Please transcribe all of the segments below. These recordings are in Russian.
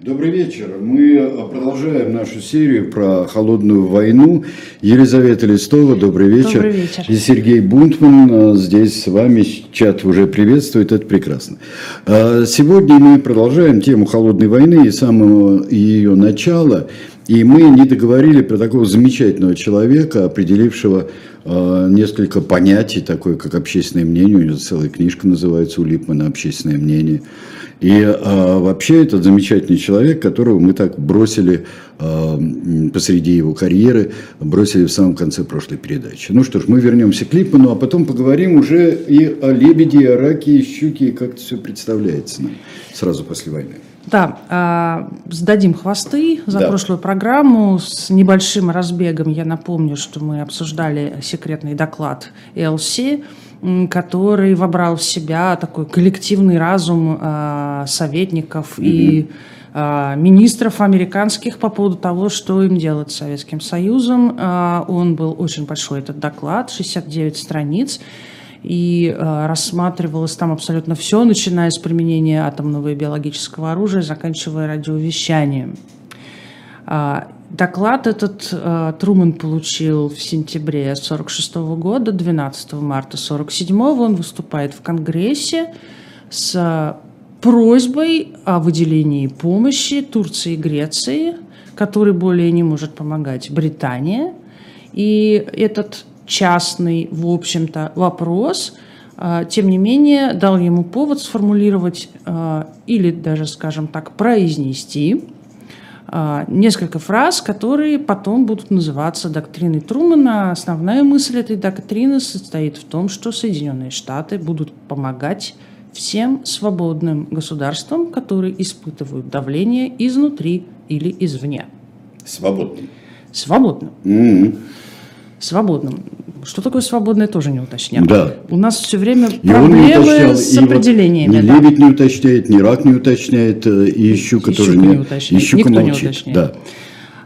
Добрый вечер. Мы продолжаем нашу серию про холодную войну. Елизавета Листова, добрый вечер. Добрый вечер. И Сергей Бунтман здесь с вами. Чат уже приветствует, это прекрасно. А, сегодня мы продолжаем тему холодной войны и самого ее начала. И мы не договорили про такого замечательного человека, определившего э, несколько понятий, такое как общественное мнение. У него целая книжка называется у Липмана «Общественное мнение». И э, вообще этот замечательный человек, которого мы так бросили э, посреди его карьеры, бросили в самом конце прошлой передачи. Ну что ж, мы вернемся к Липману, а потом поговорим уже и о лебеде, и о раке, и щуке, и как это все представляется нам сразу после войны. Да, сдадим хвосты за да. прошлую программу. С небольшим разбегом я напомню, что мы обсуждали секретный доклад ЛС, который вобрал в себя такой коллективный разум а, советников mm-hmm. и а, министров американских по поводу того, что им делать с Советским Союзом. А, он был очень большой, этот доклад, 69 страниц и э, рассматривалось там абсолютно все, начиная с применения атомного и биологического оружия, заканчивая радиовещанием. Э, доклад этот э, Труман получил в сентябре 1946 года, 12 марта 1947 он выступает в Конгрессе с просьбой о выделении помощи Турции и Греции, которой более не может помогать Британия. И этот частный, в общем-то, вопрос, а, тем не менее, дал ему повод сформулировать а, или даже, скажем так, произнести а, несколько фраз, которые потом будут называться доктриной Трумана. Основная мысль этой доктрины состоит в том, что Соединенные Штаты будут помогать всем свободным государствам, которые испытывают давление изнутри или извне. Свободным. Свободным. Mm-hmm свободным. Что такое свободное, тоже не уточнял. Да. У нас все время и проблемы уточнял, с определениями. Вот ни да. Лебедь не уточняет, ни Рак не уточняет, э, и Щука, тоже не, не уточняет. И Никто молчит. не уточняет. Да.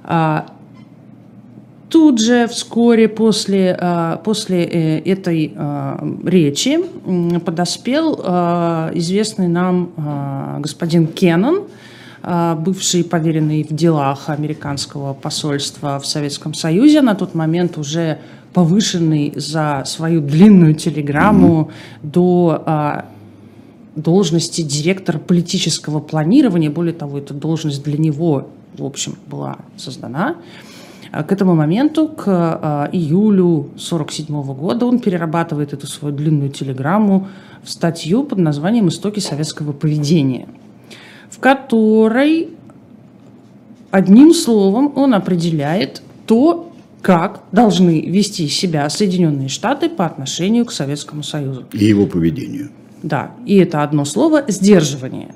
А, тут же, вскоре после, а, после э, этой а, речи подоспел а, известный нам господин Кеннон, а, бывший поверенный в делах американского посольства в Советском Союзе, на тот момент уже повышенный за свою длинную телеграмму mm-hmm. до а, должности директора политического планирования. Более того, эта должность для него, в общем, была создана. А к этому моменту, к а, июлю 1947 года, он перерабатывает эту свою длинную телеграмму в статью под названием «Истоки советского поведения» которой одним словом он определяет то, как должны вести себя Соединенные Штаты по отношению к Советскому Союзу. И его поведению. Да, и это одно слово – сдерживание.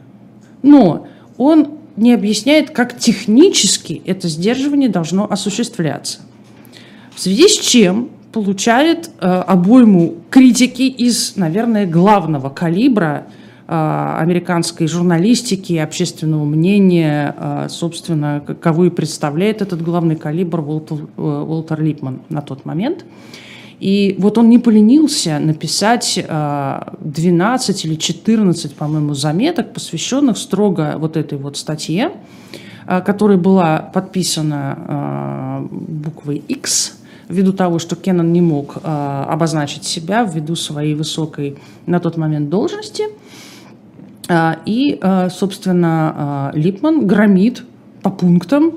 Но он не объясняет, как технически это сдерживание должно осуществляться. В связи с чем получает э, обойму критики из, наверное, главного калибра – американской журналистики, общественного мнения, а, собственно, кого и представляет этот главный калибр Уолтер, э, Уолтер Липман на тот момент. И вот он не поленился написать 12 а, или 14, по-моему, заметок, посвященных строго вот этой вот статье, которая была подписана буквой X, ввиду того, что Кеннон не мог обозначить себя ввиду своей высокой на тот момент должности – и, а, собственно, а, Липман громит по пунктам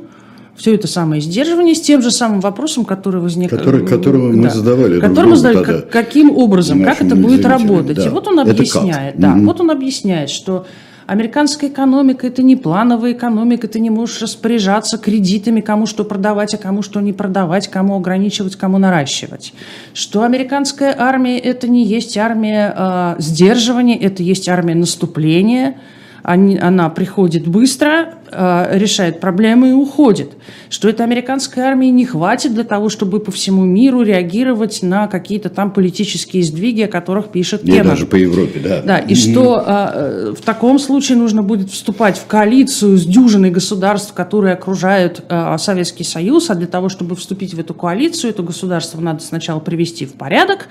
все это самое сдерживание с тем же самым вопросом, который возник... Который, которого мы задавали. Который мы задавали, как, каким образом, как это будет работать. Да. И вот он объясняет, да, угу. вот он объясняет, что Американская экономика – это не плановая экономика, ты не можешь распоряжаться кредитами, кому что продавать, а кому что не продавать, кому ограничивать, кому наращивать. Что американская армия – это не есть армия э, сдерживания, это есть армия наступления – они, она приходит быстро, решает проблемы и уходит. Что это американской армии не хватит для того, чтобы по всему миру реагировать на какие-то там политические сдвиги, о которых пишет Кеннон. даже по Европе, да. Да, и mm-hmm. что э, в таком случае нужно будет вступать в коалицию с дюжиной государств, которые окружают э, Советский Союз, а для того, чтобы вступить в эту коалицию, это государство надо сначала привести в порядок,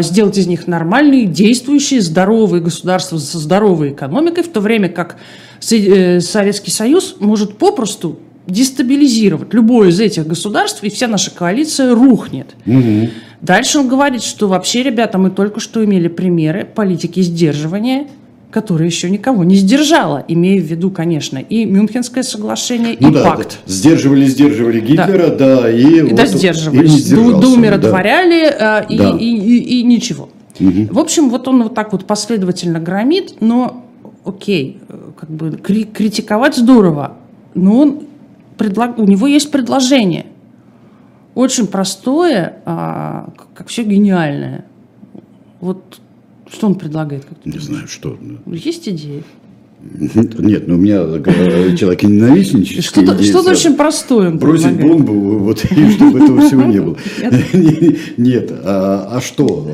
сделать из них нормальные, действующие, здоровые государства со здоровой экономикой, в то время как э, Советский Союз может попросту дестабилизировать любое из этих государств, и вся наша коалиция рухнет. Угу. Дальше он говорит, что вообще, ребята, мы только что имели примеры политики сдерживания, которая еще никого не сдержала, имея в виду, конечно, и Мюнхенское соглашение, ну, и да, пакт. Да. Сдерживали, сдерживали Гитлера, да, да и, и вот, да, сдерживались, до умиротворяли да. и, да. и, и, и, и ничего. Угу. В общем, вот он вот так вот последовательно громит, но окей, как бы критиковать здорово, но он предлаг... у него есть предложение. Очень простое, а, как все гениальное. Вот что он предлагает? Не знаю, что. Есть идеи? Нет, ну у меня э, человек ненавистнический. Что-то, что очень простое. Бросить предлагает. бомбу, вот, и чтобы этого всего не было. Нет, а, а что?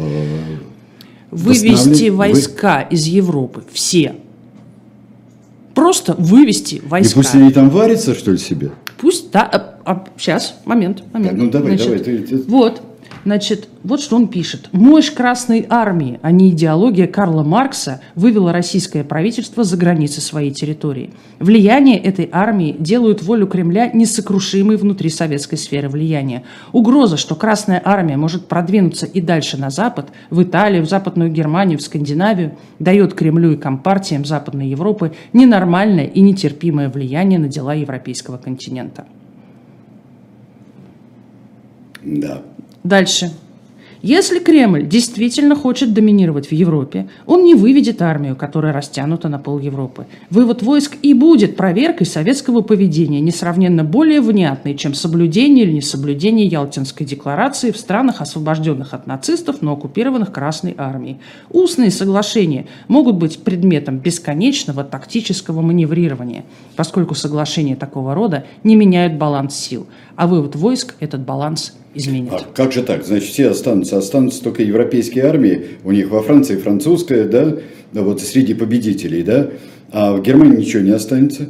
Вывести войска из Европы, все. Просто вывести войска. И пусть они там варятся, что ли, себе? Пусть, да. А, а, сейчас, момент, момент. Ну давай, давай. Вот, Значит, вот что он пишет. «Мощь Красной Армии, а не идеология Карла Маркса, вывела российское правительство за границы своей территории. Влияние этой армии делают волю Кремля несокрушимой внутри советской сферы влияния. Угроза, что Красная Армия может продвинуться и дальше на Запад, в Италию, в Западную Германию, в Скандинавию, дает Кремлю и компартиям Западной Европы ненормальное и нетерпимое влияние на дела европейского континента». Да. Дальше. Если Кремль действительно хочет доминировать в Европе, он не выведет армию, которая растянута на пол Европы. Вывод войск и будет проверкой советского поведения, несравненно более внятной, чем соблюдение или несоблюдение Ялтинской декларации в странах, освобожденных от нацистов, но оккупированных Красной армией. Устные соглашения могут быть предметом бесконечного тактического маневрирования, поскольку соглашения такого рода не меняют баланс сил, а вывод войск этот баланс изменит. А как же так? Значит, все останутся, останутся только европейские армии, у них во Франции французская, да, вот среди победителей, да, а в Германии ничего не останется?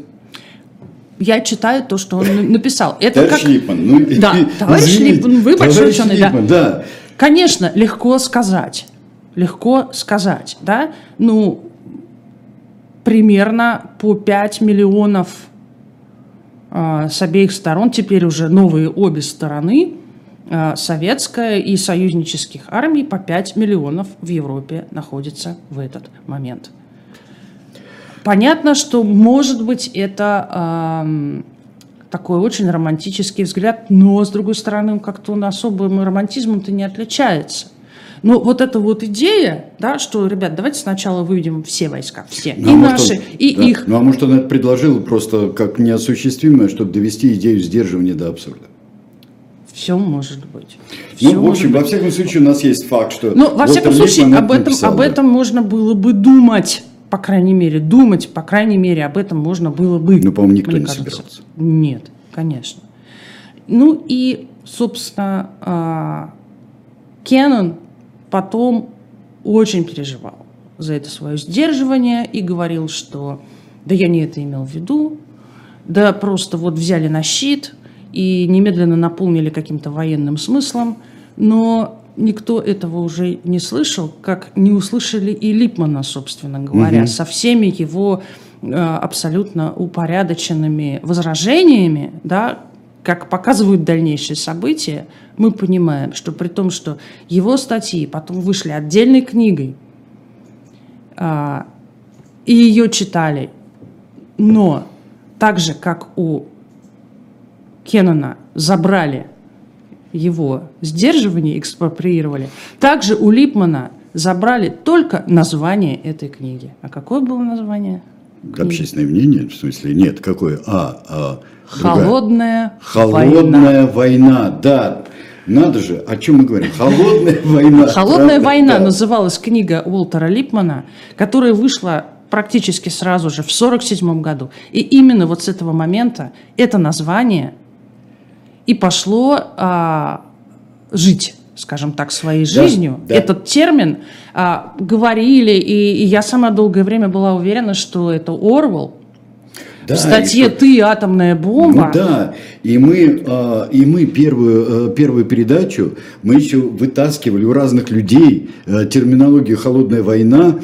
Я читаю то, что он написал. Это товарищ как... Липман, ну, да, товарищ извините, Липман, вы большой ученый, Липман, да. да. Конечно, легко сказать, легко сказать, да, ну, примерно по 5 миллионов с обеих сторон, теперь уже новые обе стороны, Э, советская и союзнических армий по 5 миллионов в Европе находится в этот момент. Понятно, что, может быть, это э, такой очень романтический взгляд, но, с другой стороны, он как-то он особым романтизмом-то не отличается. Но вот эта вот идея, да, что, ребят, давайте сначала выведем все войска, все, ну, и а наши, он, и да, их. Ну, а может, он это предложил просто как неосуществимое, чтобы довести идею сдерживания до абсурда? Все может быть. Все ну, в общем, во всяком случае, у нас есть факт, что... Ну, во всяком случае, об этом, написал, об да. этом можно было бы думать, по крайней мере, думать, по крайней мере, об этом можно было бы. Ну, по-моему, никто не кажется. собирался. Нет, конечно. Ну и, собственно, а, Кеннон потом очень переживал за это свое сдерживание и говорил, что да я не это имел в виду, да просто вот взяли на щит, и немедленно наполнили каким-то военным смыслом, но никто этого уже не слышал, как не услышали и Липмана, собственно говоря, угу. со всеми его э, абсолютно упорядоченными возражениями, да, как показывают дальнейшие события, мы понимаем, что при том, что его статьи потом вышли отдельной книгой, э, и ее читали, но так же, как у Кеннона забрали его сдерживание, экспроприировали. Также у Липмана забрали только название этой книги. А какое было название? Книги? Общественное мнение, в смысле, нет, какое? А, а Холодная, Холодная война. война, да. Надо же, о чем мы говорим? Холодная война. Холодная война называлась книга Уолтера Липмана, которая вышла практически сразу же, в 1947 году. И именно вот с этого момента это название и пошло а, жить скажем так, своей жизнью. Да, да. Этот термин а, говорили, и, и я сама долгое время была уверена, что это Орвел. Да в статье что... «Ты атомная бомба». Ну, да, и мы, а, и мы первую, э, первую передачу, мы еще вытаскивали у разных людей э, терминологию «холодная война»,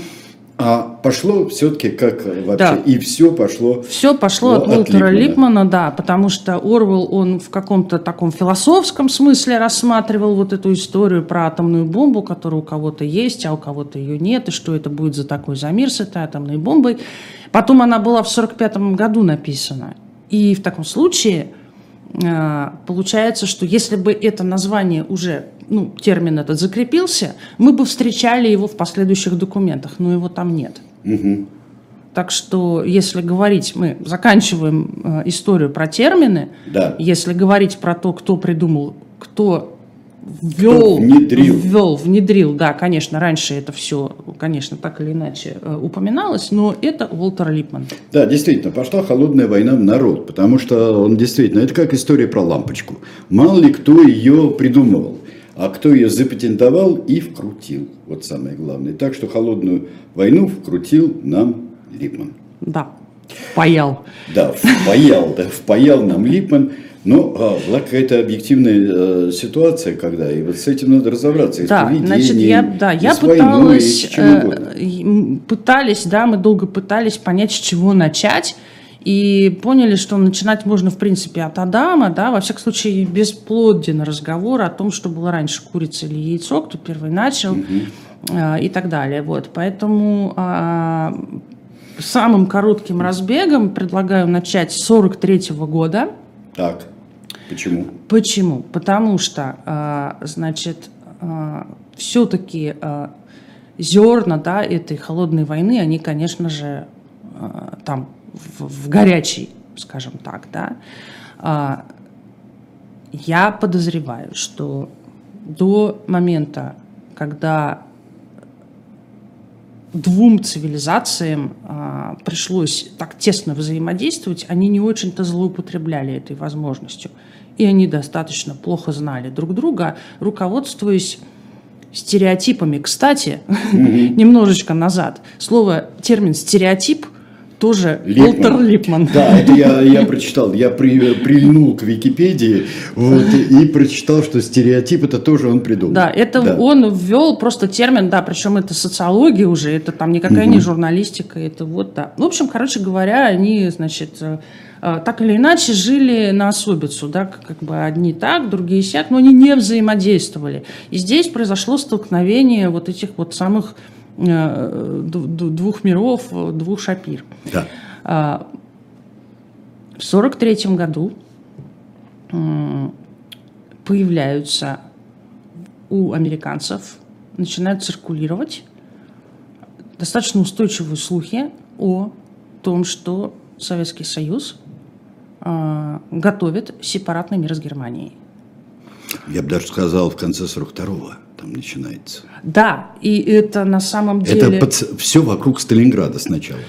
а пошло все-таки как вообще, да. и все пошло. Все пошло от, от Уолтера Липмана. Липмана, да, потому что Орвел, он в каком-то таком философском смысле рассматривал вот эту историю про атомную бомбу, которая у кого-то есть, а у кого-то ее нет, и что это будет за такой за мир с этой атомной бомбой. Потом она была в 45 году написана. И в таком случае э, получается, что если бы это название уже ну, термин этот закрепился, мы бы встречали его в последующих документах, но его там нет. Угу. Так что, если говорить, мы заканчиваем э, историю про термины, да. если говорить про то, кто придумал, кто ввел, внедрил. ввел, внедрил, да, конечно, раньше это все, конечно, так или иначе э, упоминалось, но это Уолтер Липман. Да, действительно, пошла холодная война в народ, потому что он действительно, это как история про лампочку. Мало ли кто ее придумывал а кто ее запатентовал и вкрутил. Вот самое главное. Так что холодную войну вкрутил нам Липман. Да, впаял. Да, впаял, да, впаял нам Липман. Но а, была какая-то объективная э, ситуация, когда, и вот с этим надо разобраться. Да, значит, я, да, я пыталась, э, пытались, да, мы долго пытались понять, с чего начать. И поняли, что начинать можно, в принципе, от Адама, да, во всяком случае, бесплоден разговор о том, что было раньше, курица или яйцо, кто первый начал э, и так далее. Вот, поэтому э, самым коротким разбегом предлагаю начать с 43 -го года. Так, почему? Почему? Потому что, э, значит, э, все-таки э, зерна, да, этой холодной войны, они, конечно же, там в, в горячий, скажем так, да, а, я подозреваю, что до момента, когда двум цивилизациям пришлось так тесно взаимодействовать, они не очень-то злоупотребляли этой возможностью. И они достаточно плохо знали друг друга, руководствуясь стереотипами. Кстати, mm-hmm. немножечко назад, слово, термин «стереотип» – тоже Липман. Уолтер Липман. Да, это я, я прочитал. Я при, прильнул к Википедии вот, и, прочитал, что стереотип это тоже он придумал. Да, это да. он ввел просто термин, да, причем это социология уже, это там никакая угу. не журналистика, это вот, да. В общем, короче говоря, они, значит, э, э, так или иначе жили на особицу, да, как бы одни так, другие сяк, но они не взаимодействовали. И здесь произошло столкновение вот этих вот самых двух миров, двух шапир. Да. А, в сорок третьем году появляются у американцев, начинают циркулировать достаточно устойчивые слухи о том, что Советский Союз а, готовит сепаратный мир с Германией. Я бы даже сказал, в конце 42-го там начинается. Да, и это на самом деле... Это под... все вокруг Сталинграда сначала.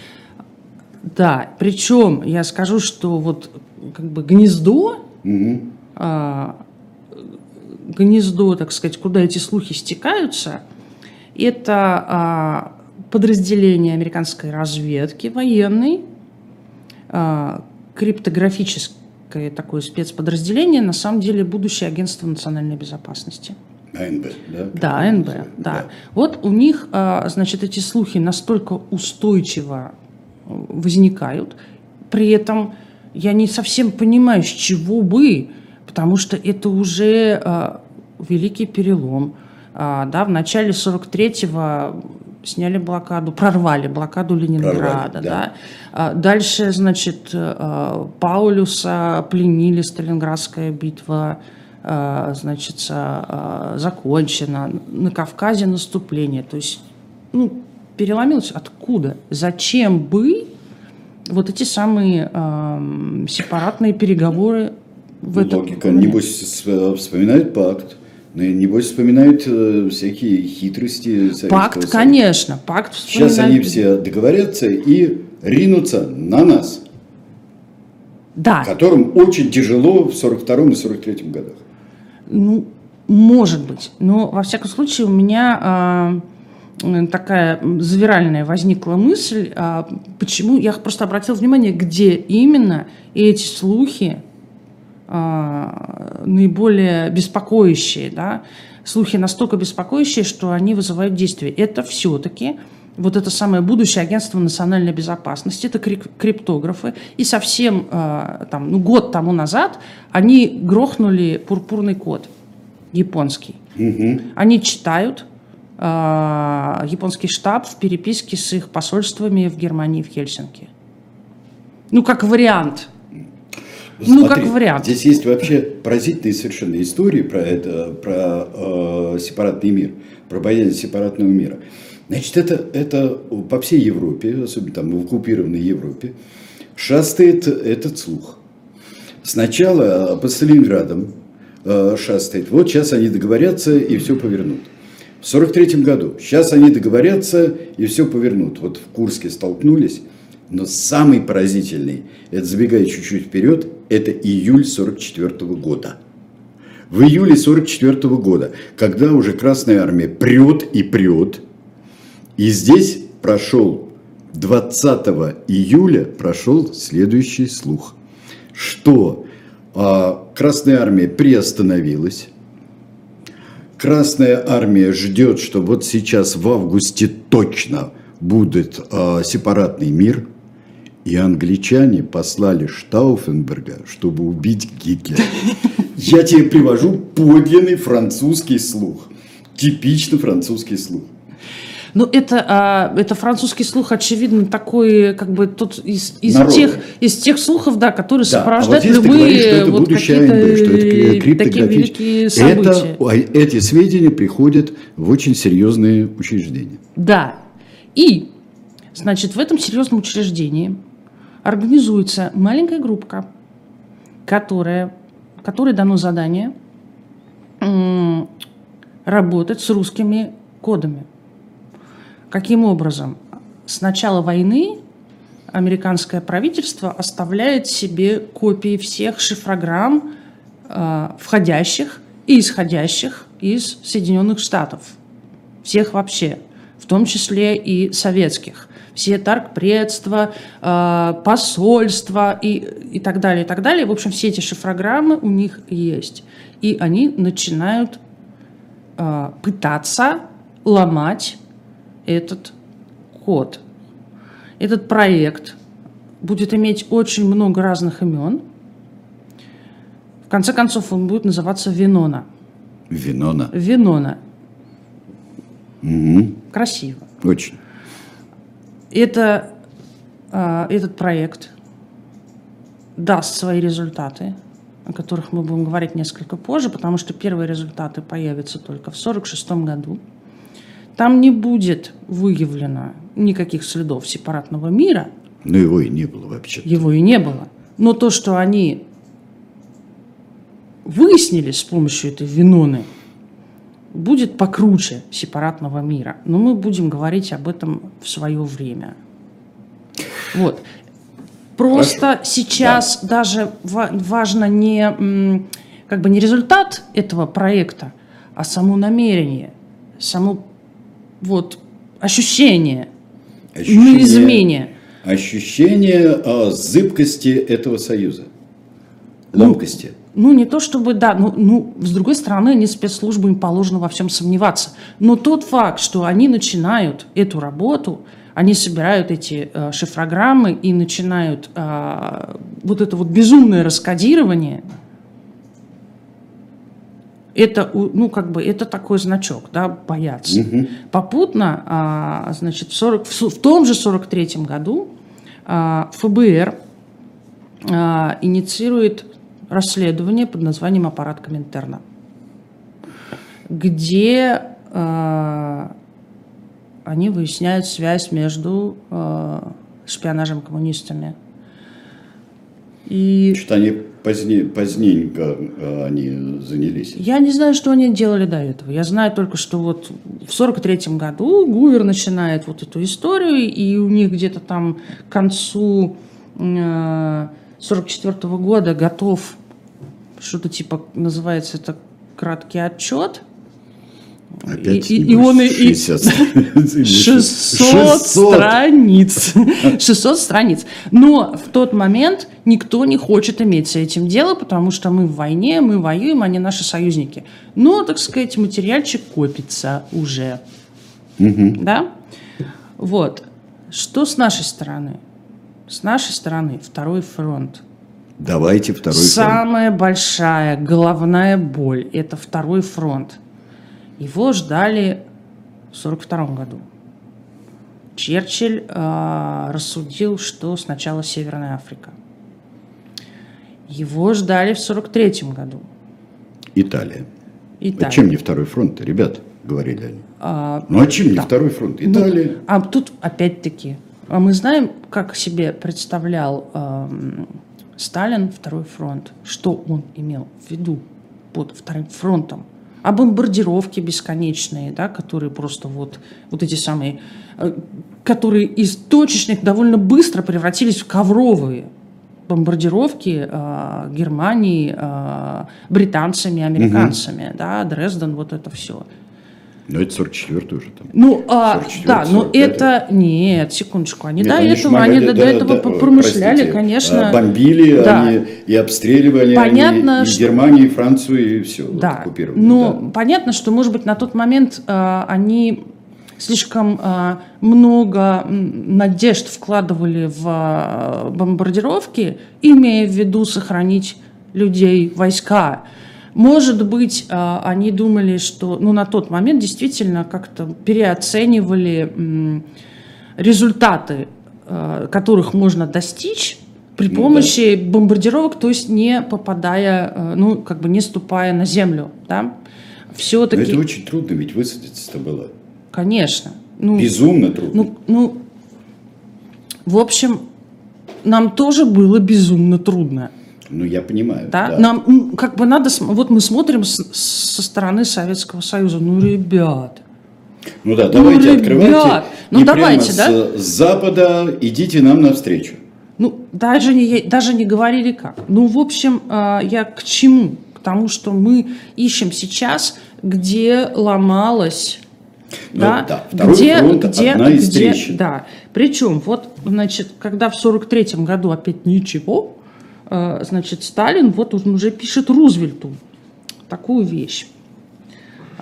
Да, причем я скажу, что вот как бы гнездо, угу. а, гнездо, так сказать, куда эти слухи стекаются, это а, подразделение американской разведки военной, а, криптографическое такое спецподразделение, на самом деле будущее агентство национальной безопасности. АНБ, да? Да, АНБ, да. да. Вот у них, а, значит, эти слухи настолько устойчиво э, возникают, при этом я не совсем понимаю, с чего бы, потому что это уже а, великий перелом. А, да, в начале 43-го сняли блокаду, прорвали блокаду Ленинграда. Прорвали, да. Да. Дальше, значит, э, Паулюса пленили, Сталинградская битва Э, значит, э, закончено, на Кавказе наступление. То есть, ну, переломилось откуда? Зачем бы вот эти самые э, сепаратные переговоры в этом... Логика, небось, вспоминает пакт. Небось, вспоминают э, всякие хитрости. Пакт, Союза. конечно, пакт вспоминают. Сейчас они все договорятся и ринутся на нас. Да. Которым очень тяжело в 42 и 43 годах. Ну, может быть. Но, во всяком случае, у меня такая завиральная возникла мысль, а почему я просто обратил внимание, где именно эти слухи а, наиболее беспокоящие, да, слухи настолько беспокоящие, что они вызывают действие. Это все-таки вот это самое будущее агентство национальной безопасности, это криптографы. И совсем а, там, ну, год тому назад они грохнули пурпурный код японский. Угу. Они читают э, японский штаб в переписке с их посольствами в Германии, в Хельсинки. Ну, как вариант. Смотри, ну, как вариант. Здесь есть вообще поразительные совершенно истории про это, про э, сепаратный мир, про боязнь сепаратного мира. Значит, это, это по всей Европе, особенно там в оккупированной Европе, шастает этот слух. Сначала по Сталинградам э, шастает. Вот сейчас они договорятся и все повернут. В 1943 году. Сейчас они договорятся и все повернут. Вот в Курске столкнулись. Но самый поразительный, это забегая чуть-чуть вперед, это июль 1944 года. В июле 1944 года, когда уже Красная Армия прет и прет, и здесь прошел 20 июля прошел следующий слух, что а, Красная Армия приостановилась, Красная армия ждет, что вот сейчас в августе точно будет э, сепаратный мир, и англичане послали Штауфенберга, чтобы убить Гитлера. Я тебе привожу подлинный французский слух. Типично французский слух. Ну, это, а, это французский слух, очевидно, такой, как бы, тот из, из, тех, из тех слухов, да, которые да. сопровождают а вот любые говоришь, что это вот какие-то АНБ, что это великие события. Это, эти сведения приходят в очень серьезные учреждения. Да. И, значит, в этом серьезном учреждении организуется маленькая группка, которая, которой дано задание работать с русскими кодами. Каким образом? С начала войны американское правительство оставляет себе копии всех шифрограмм, э, входящих и исходящих из Соединенных Штатов. Всех вообще, в том числе и советских. Все торгпредства, э, посольства и, и так далее, и так далее. В общем, все эти шифрограммы у них есть. И они начинают э, пытаться ломать этот код. Этот проект будет иметь очень много разных имен. В конце концов, он будет называться Винона. Винона. Винона. Угу. Красиво. Очень. Это, э, этот проект даст свои результаты, о которых мы будем говорить несколько позже, потому что первые результаты появятся только в 1946 году. Там не будет выявлено никаких следов сепаратного мира. Но его и не было вообще. Его и не было. Но то, что они выяснили с помощью этой Виноны, будет покруче сепаратного мира. Но мы будем говорить об этом в свое время. Вот. Просто Хорошо. сейчас да. даже важно не, как бы не результат этого проекта, а само намерение, само вот ощущение, ощущение на измене. Ощущение а, зыбкости этого союза, ломкости. Ну, ну, не то чтобы, да, ну, ну, с другой стороны, не спецслужбам положено во всем сомневаться. Но тот факт, что они начинают эту работу, они собирают эти э, шифрограммы и начинают э, вот это вот безумное раскодирование – это, ну, как бы, это такой значок, да, бояться. Угу. Попутно, а, значит, в, 40, в, в том же 43 году а, ФБР а, инициирует расследование под названием «Аппарат Коминтерна», где а, они выясняют связь между а, шпионажем коммунистами. И... Что-то они позднее, поздненько э, они занялись? Я не знаю, что они делали до этого. Я знаю только, что вот в сорок третьем году Гувер начинает вот эту историю, и у них где-то там к концу э, сорок четвертого года готов что-то типа называется это краткий отчет. Опять и, и, и он и, и 60. 600 страниц. 600 страниц. Но в тот момент никто не хочет иметь с этим дело, потому что мы в войне, мы воюем, они наши союзники. Но, так сказать, материальчик копится уже. Да? Вот. Что с нашей стороны? С нашей стороны второй фронт. Давайте второй фронт. Самая большая головная боль – это второй фронт. Его ждали в 1942 году. Черчилль э, рассудил, что сначала Северная Африка. Его ждали в 1943 году. Италия. Италия. А чем не второй фронт говорят, говорили они. А, Ну а чем не да. второй фронт? Ну, Италия. а тут опять-таки, а мы знаем, как себе представлял эм, Сталин второй фронт, что он имел в виду под вторым фронтом. А бомбардировки бесконечные, да, которые просто вот, вот эти самые, э, которые из точечных довольно быстро превратились в ковровые бомбардировки э, Германии э, британцами, американцами, да, Дрезден, вот это все. Но это 44 уже там. Ну, а, 44, да, но 45. это... Нет, секундочку. Они Нет, до они этого, они шмаляли, до, да, до этого да, промышляли, простите, конечно. а, Бомбили Да. они и обстреливали Понятно, они и Германию, и Францию, и все. Да, оккупировали. но да. понятно, что, может быть, на тот момент а, они слишком а, много надежд вкладывали в а, бомбардировки, имея в виду сохранить людей, войска. Может быть, а, они думали, что ну, на тот момент действительно как-то переоценивали результаты, а, которых можно достичь при Ну помощи бомбардировок, то есть не попадая, э, ну, как бы не ступая на землю, да. Но Все-таки, это очень трудно, ведь высадиться-то было. конечно. Ну, Безумно трудно. ну, ну, в общем, нам тоже было безумно трудно. Ну, я понимаю. Да? да. Нам как бы надо, вот мы смотрим с- со стороны Советского Союза, ну, ребят, Ну да, давайте ребят, открывайте. ну И давайте, да? С, запада идите нам навстречу. Ну, даже не, даже не говорили как. Ну, в общем, а, я к чему? К тому, что мы ищем сейчас, где ломалась Ну да, да, второй где, фронт где, одна из где- трещин. да. Причем, вот, значит, когда в 43-м году опять ничего, значит, Сталин вот он уже пишет Рузвельту такую вещь.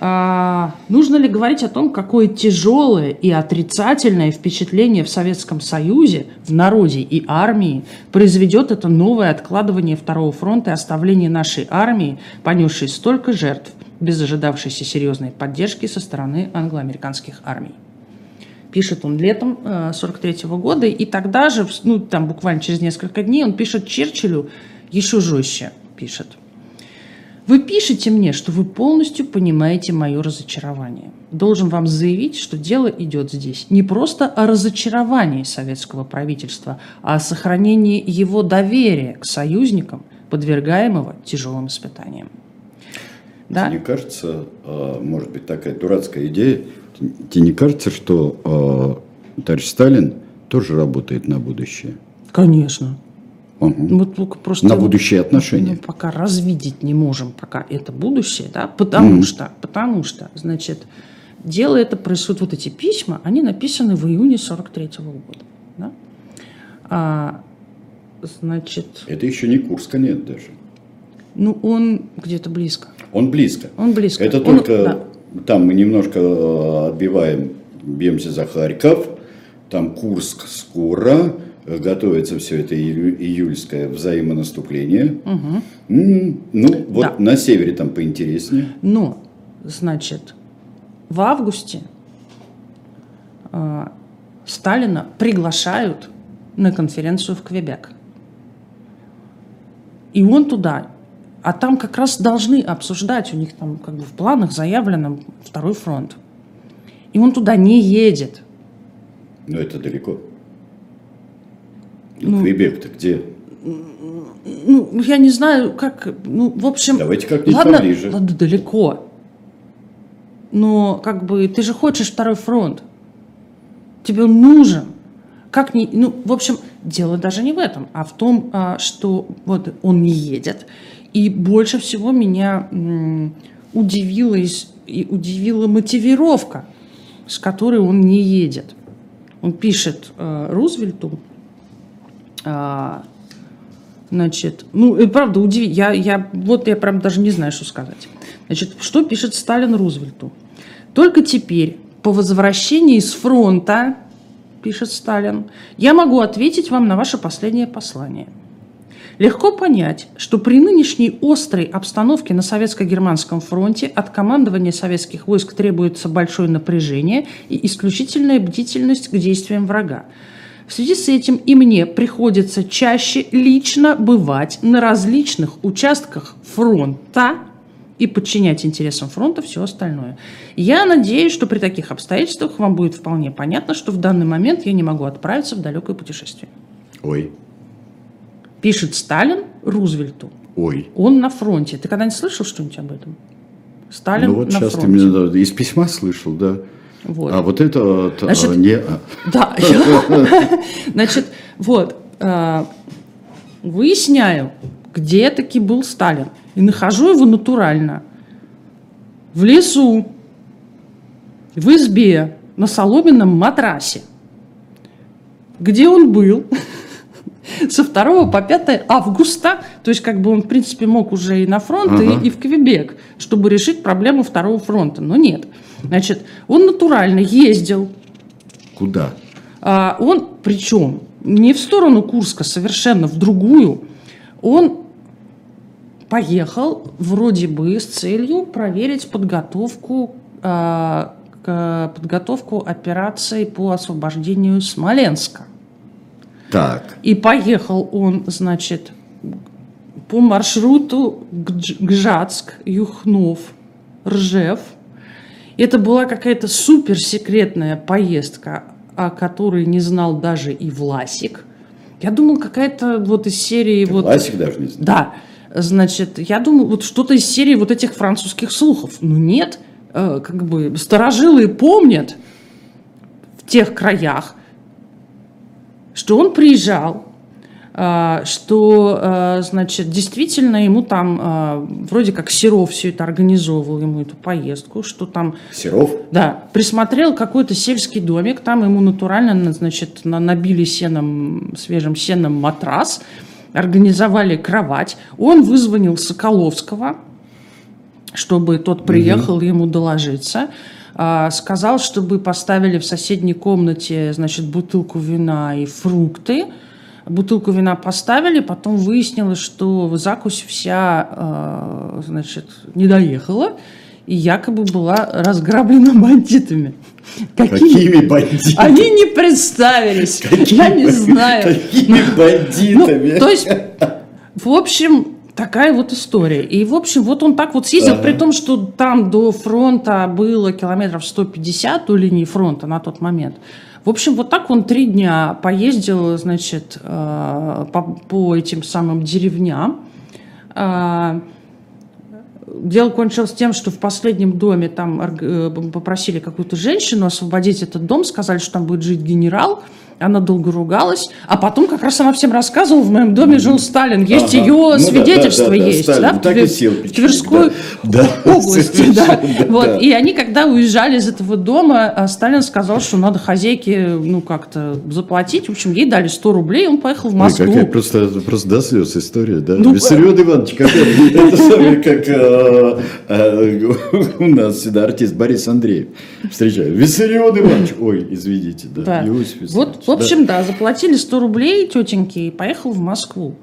А, нужно ли говорить о том, какое тяжелое и отрицательное впечатление в Советском Союзе, в народе и армии произведет это новое откладывание Второго фронта и оставление нашей армии, понесшей столько жертв, без ожидавшейся серьезной поддержки со стороны англо-американских армий? Пишет он летом 43 года, и тогда же, ну, там буквально через несколько дней, он пишет Черчиллю еще жестче, пишет. Вы пишете мне, что вы полностью понимаете мое разочарование. Должен вам заявить, что дело идет здесь не просто о разочаровании советского правительства, а о сохранении его доверия к союзникам, подвергаемого тяжелым испытаниям. Да? Мне кажется, а, может быть, такая дурацкая идея. Тебе не кажется, что а, товарищ Сталин тоже работает на будущее? Конечно. Мгм. Вот только просто На будущие отношения. Ну, пока развидеть не можем, пока это будущее, да, потому Мгм. что, потому что, значит, дело это происходит, вот эти письма, они написаны в июне 43 года, да? А, значит, Это еще не Курска нет даже. ну, он где-то близко, Он близко. он близко. Это Он- только да. Там мы немножко э, отбиваем, бьемся за Харьков, там Курск скоро, э, готовится все это ию- июльское взаимонаступление. М, Ну, вот Да. на севере там поинтереснее. Но, значит, в августе э, Сталина приглашают на конференцию в Квебек. И он туда. А там как раз должны обсуждать, у них там как бы в планах заявлено второй фронт. И он туда не едет. Но это далеко. Ну, Ну, Квебек-то где? Ну, я не знаю, как, ну, в общем... Давайте как-нибудь ладно, поближе. ладно, далеко. Но, как бы, ты же хочешь второй фронт. Тебе он нужен. Как не... Ну, в общем, дело даже не в этом, а в том, а, что вот он не едет. И больше всего меня из и удивила мотивировка, с которой он не едет. Он пишет э, Рузвельту, э, значит, ну, и правда, удиви, я, я, вот я прям даже не знаю, что сказать. Значит, что пишет Сталин Рузвельту? Только теперь, по возвращении с фронта, пишет Сталин, я могу ответить вам на ваше последнее послание. Легко понять, что при нынешней острой обстановке на советско-германском фронте от командования советских войск требуется большое напряжение и исключительная бдительность к действиям врага. В связи с этим и мне приходится чаще лично бывать на различных участках фронта и подчинять интересам фронта все остальное. Я надеюсь, что при таких обстоятельствах вам будет вполне понятно, что в данный момент я не могу отправиться в далекое путешествие. Ой. Пишет Сталин Рузвельту. Ой. Он на фронте. Ты когда-нибудь слышал что-нибудь об этом? Сталин ну вот на сейчас фронте. ты да, из письма слышал, да. Вот. А вот это вот, Значит, а, не... а, Да. Значит, вот. э, Выясняю, где таки был Сталин. И нахожу его натурально. В лесу. В избе. На соломенном матрасе. Где он был? Со 2 по 5 августа, то есть как бы он, в принципе, мог уже и на фронт, Ага. и, и в Квебек, чтобы решить проблему второго фронта. Но нет. Значит, он натурально ездил, Куда? а, он, причем, не в сторону Курска, совершенно в другую, он поехал вроде бы с целью проверить подготовку, а, к- подготовку операции по освобождению Смоленска. Так. И поехал он, значит, по маршруту Гжатск, Юхнов, Ржев. Это была какая-то суперсекретная поездка, о которой не знал даже и Власик. Я думал, какая-то вот из серии... вот, Власик даже не знает. да, значит, я думаю, вот что-то из серии вот этих французских слухов. Ну нет, э, как бы старожилы помнят в тех краях, что он приезжал, э, что, э, значит, действительно ему там э, вроде как Серов все это организовывал, ему эту поездку, что там Серов? да, присмотрел какой-то сельский домик, там ему натурально, на- значит, на- набили сеном, свежим сеном матрас, организовали кровать. Он вызвонил Соколовского, чтобы тот приехал ему доложиться. А, Сказал, чтобы поставили в соседней комнате, значит, бутылку вина и фрукты. Бутылку вина поставили, потом выяснилось, что закусь вся, э, значит, не доехала и якобы была разграблена бандитами. Какими бандитами? Они не представились. Я не знаю. Какими Ну, бандитами? то есть, в общем, такая вот история. И, в общем, вот он так вот съездил, Ага. при том, что там до фронта было километров 150 до линии фронта на тот момент. В общем, вот так он три дня поездил, значит, э, по, по этим самым деревням. А, Дело кончилось тем, что в последнем доме там э, попросили какую-то женщину освободить этот дом, сказали, что там будет жить генерал. Она долго ругалась, а потом как раз она всем рассказывала, в моем доме жил Сталин, есть Ага. ее Ну свидетельство да, да, да, есть, Сталин да, в так и сел в. Тверской Да, области, да. Вот. да. И они, когда уезжали из этого дома, а Сталин сказал, что надо хозяйке, ну, как-то заплатить. В общем, ей дали 100 рублей, он поехал в Ой, Москву. какая просто, просто до слез история, да? Ну, Виссарион Иванович, как это самое, как э, э, у нас всегда артист Борис Андреев встречает. Виссарион Иванович, ой, извините, да, Да. Иосиф Вот, Виссарионович, в общем, да. заплатили 100 рублей тетеньке и поехал в Москву.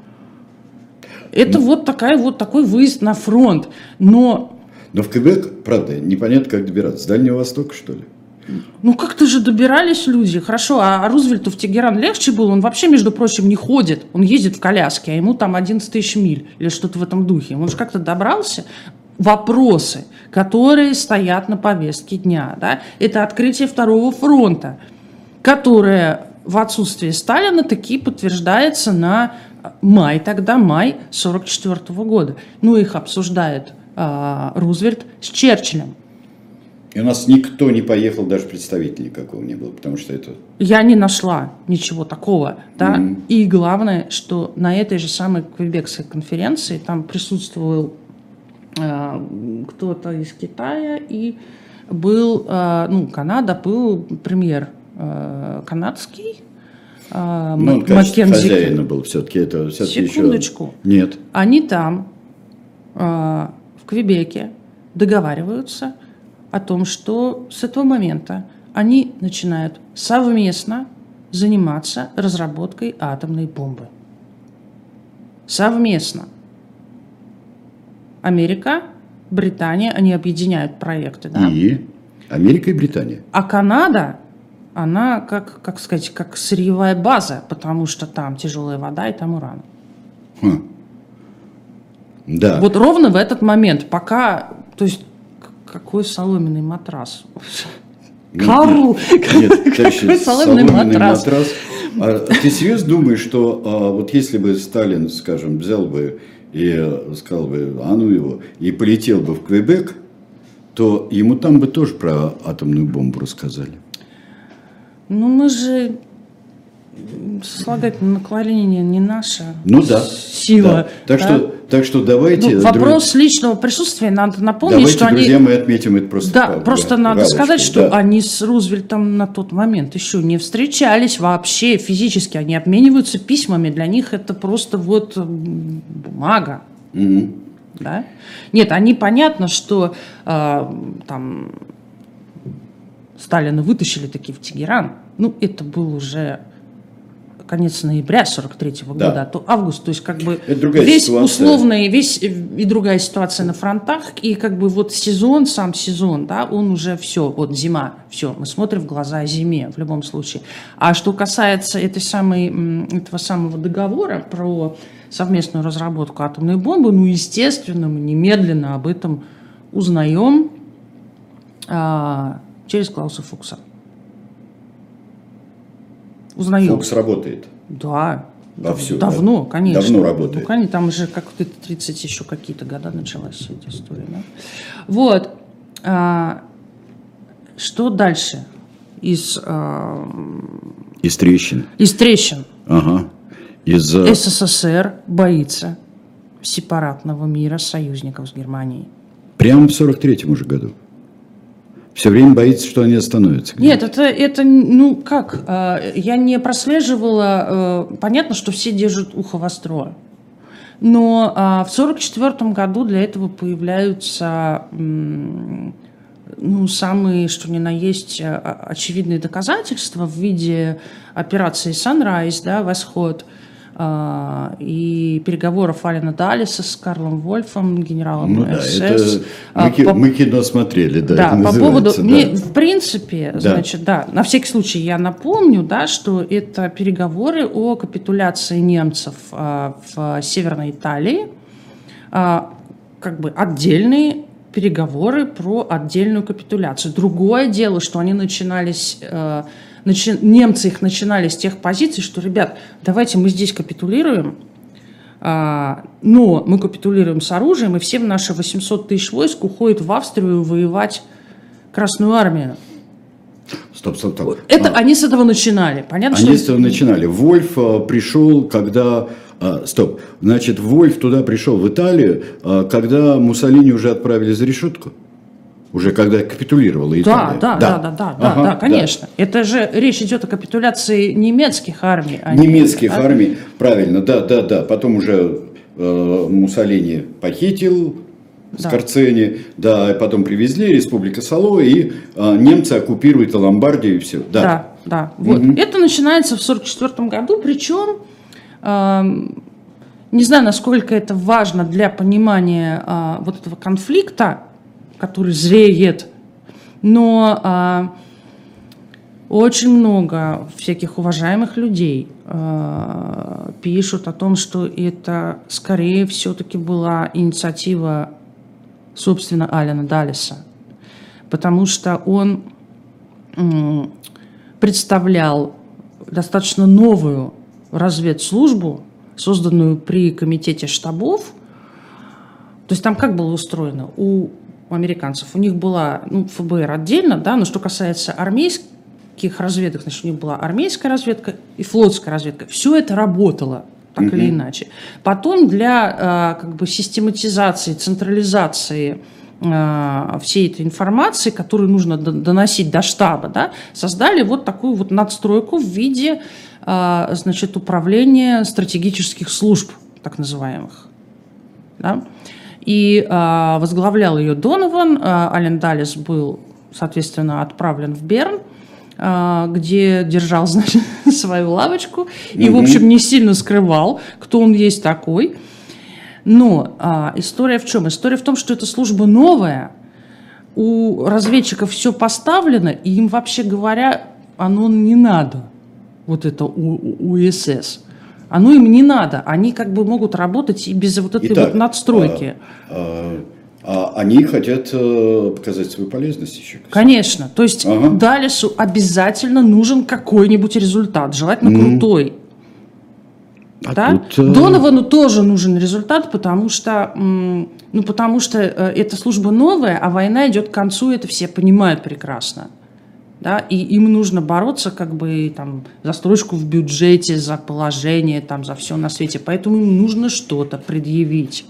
Это Ну. вот, такая, вот такой выезд на фронт. Но Но в Квебек, правда, непонятно, как добираться. С Дальнего Востока, что ли? ну как-то же добирались люди. Хорошо, а Рузвельту в Тегеран легче было? Он вообще, между прочим, не ходит. Он ездит в коляске, а ему там 11 тысяч миль или что-то в этом духе. Он же как-то добрался. Вопросы, которые стоят на повестке дня, да, это открытие второго фронта, которое в отсутствие Сталина таки подтверждается на май, тогда май 44 года. Ну, их обсуждает а, Рузвельт с Черчиллем. И у нас никто не поехал, даже представителя никакого не было, потому что это... Я не нашла ничего такого, да. Мгм. И главное, что на этой же самой Квебекской конференции там присутствовал кто-то из Китая и был, ну, Канада был премьер канадский, ну, он, Маккензи. хозяина был все-таки. Это все Секундочку. Еще... Нет. Они там, в Квебеке, договариваются о том, что с этого момента они начинают совместно заниматься разработкой атомной бомбы. Совместно. Америка, Британия, они объединяют проекты. Да? И Америка и Британия. А Канада, она, как, как сказать, как сырьевая база, потому что там тяжелая вода и там уран. Хм. Да. Вот ровно в этот момент, пока, то есть какой соломенный матрас? Карл! Нет, какой соломенный матрас? матрас. А ты серьезно думаешь, что а, вот если бы Сталин, скажем, взял бы и сказал бы, а ну его, и полетел бы в Квебек, то ему там бы тоже про атомную бомбу рассказали. Ну, мы же сослагательное наклонение не наша ну, да, сила. Да. Так, да? Что, так что давайте... Ну, вопрос друг... личного присутствия надо напомнить, давайте, что друзья, они... мы отметим это просто. Да, по, просто надо галочку, сказать, что да. они с Рузвельтом на тот момент еще не встречались вообще физически. Они обмениваются письмами. Для них это просто вот бумага. Угу. Да? Нет, они понятно, что э, там Сталина вытащили такие в Тегеран. Ну, это был уже конец ноября 43 -го да. года, то август, то есть как бы весь ситуация. условный, весь и другая ситуация на фронтах, и как бы вот сезон, сам сезон, да, он уже все, вот зима, все, мы смотрим в глаза зиме в любом случае. А что касается этой самой, этого самого договора про совместную разработку атомной бомбы, ну, естественно, мы немедленно об этом узнаем а, через Клауса Фукса узнаем. Фокс работает. Да. Вовсю, давно, да? конечно. Давно работает. Ну, конечно, там уже как 30 еще какие-то года началась вся эта история. Да? Вот. А, что дальше из... А, из трещин. Из трещин. Ага. Из... Э, СССР боится сепаратного мира союзников с Германией. Прямо в 43-м уже году все время боится, что они остановятся. Нет, это, это, ну как, а, я не прослеживала, э, понятно, что все держат ухо востро, но а, в 1944 году для этого появляются ну, самые, что ни на есть, а, очевидные доказательства в виде операции Sunrise, да, «Восход», и переговоров Алина Далиса с Карлом Вольфом, генералом ну, да, СС. Это мы, а, по, мы кино смотрели, да. Да, по поводу, да. мне, в принципе, да. значит, да, на всякий случай я напомню, да, что это переговоры о капитуляции немцев а, в Северной Италии, а, как бы отдельные переговоры про отдельную капитуляцию. Другое дело, что они начинались а, начи... немцы их начинали с тех позиций, что, ребят, давайте мы здесь капитулируем, а, но мы капитулируем с оружием, и все наши 800 тысяч войск уходят в Австрию воевать Красную Армию. Стоп, стоп, стоп. Это а, они с этого начинали, понятно? Они что... с этого начинали. Вольф а, пришел, когда а, стоп, значит, Вольф туда пришел в Италию, а, когда Муссолини уже отправили за решетку уже когда капитулировала Италия. Да, да, да, да, да, да, ага, да конечно. Да. Это же речь идет о капитуляции немецких армий. А немецких не... армий, правильно, да, да, да. Потом уже э, Муссолини похитил да. Скорцени, да, потом привезли Республика Сало, и э, немцы оккупируют Ломбардию и все. Да, да. да. Вот. Угу. Это начинается в 1944 году, причем э, не знаю, насколько это важно для понимания э, вот этого конфликта, который зреет. Но а, очень много всяких уважаемых людей а, пишут о том, что это скорее все-таки была инициатива, собственно, Алина Далиса. Потому что он представлял достаточно новую разведслужбу, созданную при комитете штабов. То есть там как было устроено? У у американцев. У них была ну, ФБР отдельно, да, но что касается армейских разведок, значит, у них была армейская разведка и флотская разведка. Все это работало. так или иначе. Потом для как бы систематизации, централизации всей этой информации, которую нужно доносить до штаба, да, создали вот такую вот надстройку в виде значит, управления стратегических служб, так называемых. Да? И э, возглавлял ее Донован. Э, Ален Далис был, соответственно, отправлен в Берн, э, где держал, значит, свою лавочку. И, в общем, не сильно скрывал, кто он есть такой. Но э, история в чем? История в том, что эта служба новая. У разведчиков все поставлено, и им, вообще говоря, оно не надо. Вот это УСС оно им не надо. Они как бы могут работать и без вот этой Итак, вот надстройки. А, а, а они хотят э, показать свою полезность еще. Конечно. То есть ага. Далису обязательно нужен какой-нибудь результат, желательно mm. крутой. А да? тут... Э, Доновану тоже нужен результат, потому что, ну, потому что э, эта служба новая, а война идет к концу, это все понимают прекрасно да, и им нужно бороться как бы там за строчку в бюджете, за положение, там, за все на свете. Поэтому им нужно что-то предъявить.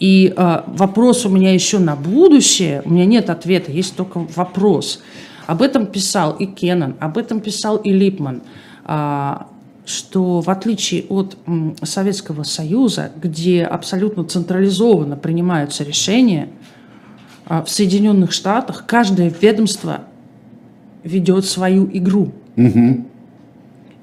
И э, вопрос у меня еще на будущее, у меня нет ответа, есть только вопрос. Об этом писал и Кеннон, об этом писал и Липман, э, что в отличие от м, Советского Союза, где абсолютно централизованно принимаются решения, э, в Соединенных Штатах каждое ведомство ведет свою игру. Угу.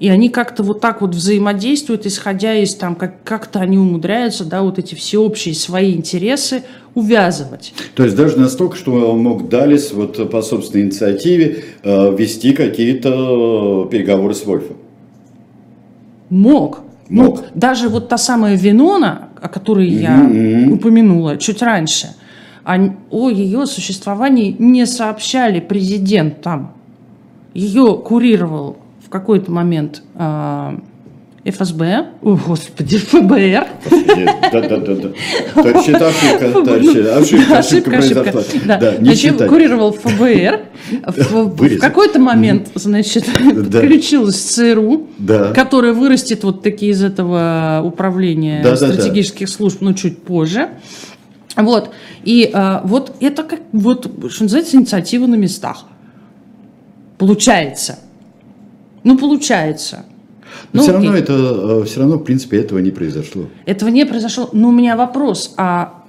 И они как-то вот так вот взаимодействуют, исходя из там, как, как-то они умудряются, да, вот эти всеобщие свои интересы увязывать. То есть даже настолько, что мог Далис вот по собственной инициативе э, вести какие-то переговоры с Вольфом? Мог. Мог. Ну, даже вот та самая Винона, о которой mm-hmm. я упомянула чуть раньше, о, о ее существовании не сообщали президентам ее курировал в какой-то момент э, ФСБ, о, господи, ФБР. Да-да-да. Ошибка, ошибка, ошибка произошла. Да, Значит, курировал ФБР. В какой-то момент, значит, подключилась ЦРУ, которая вырастет вот такие из этого управления стратегических служб, ну, чуть позже. Вот. И а, вот это как, вот, что называется, инициатива на местах. Получается. Ну, получается. Но ну, все равно это, э, все равно, в принципе, этого не произошло. Этого не произошло. Но у меня вопрос, а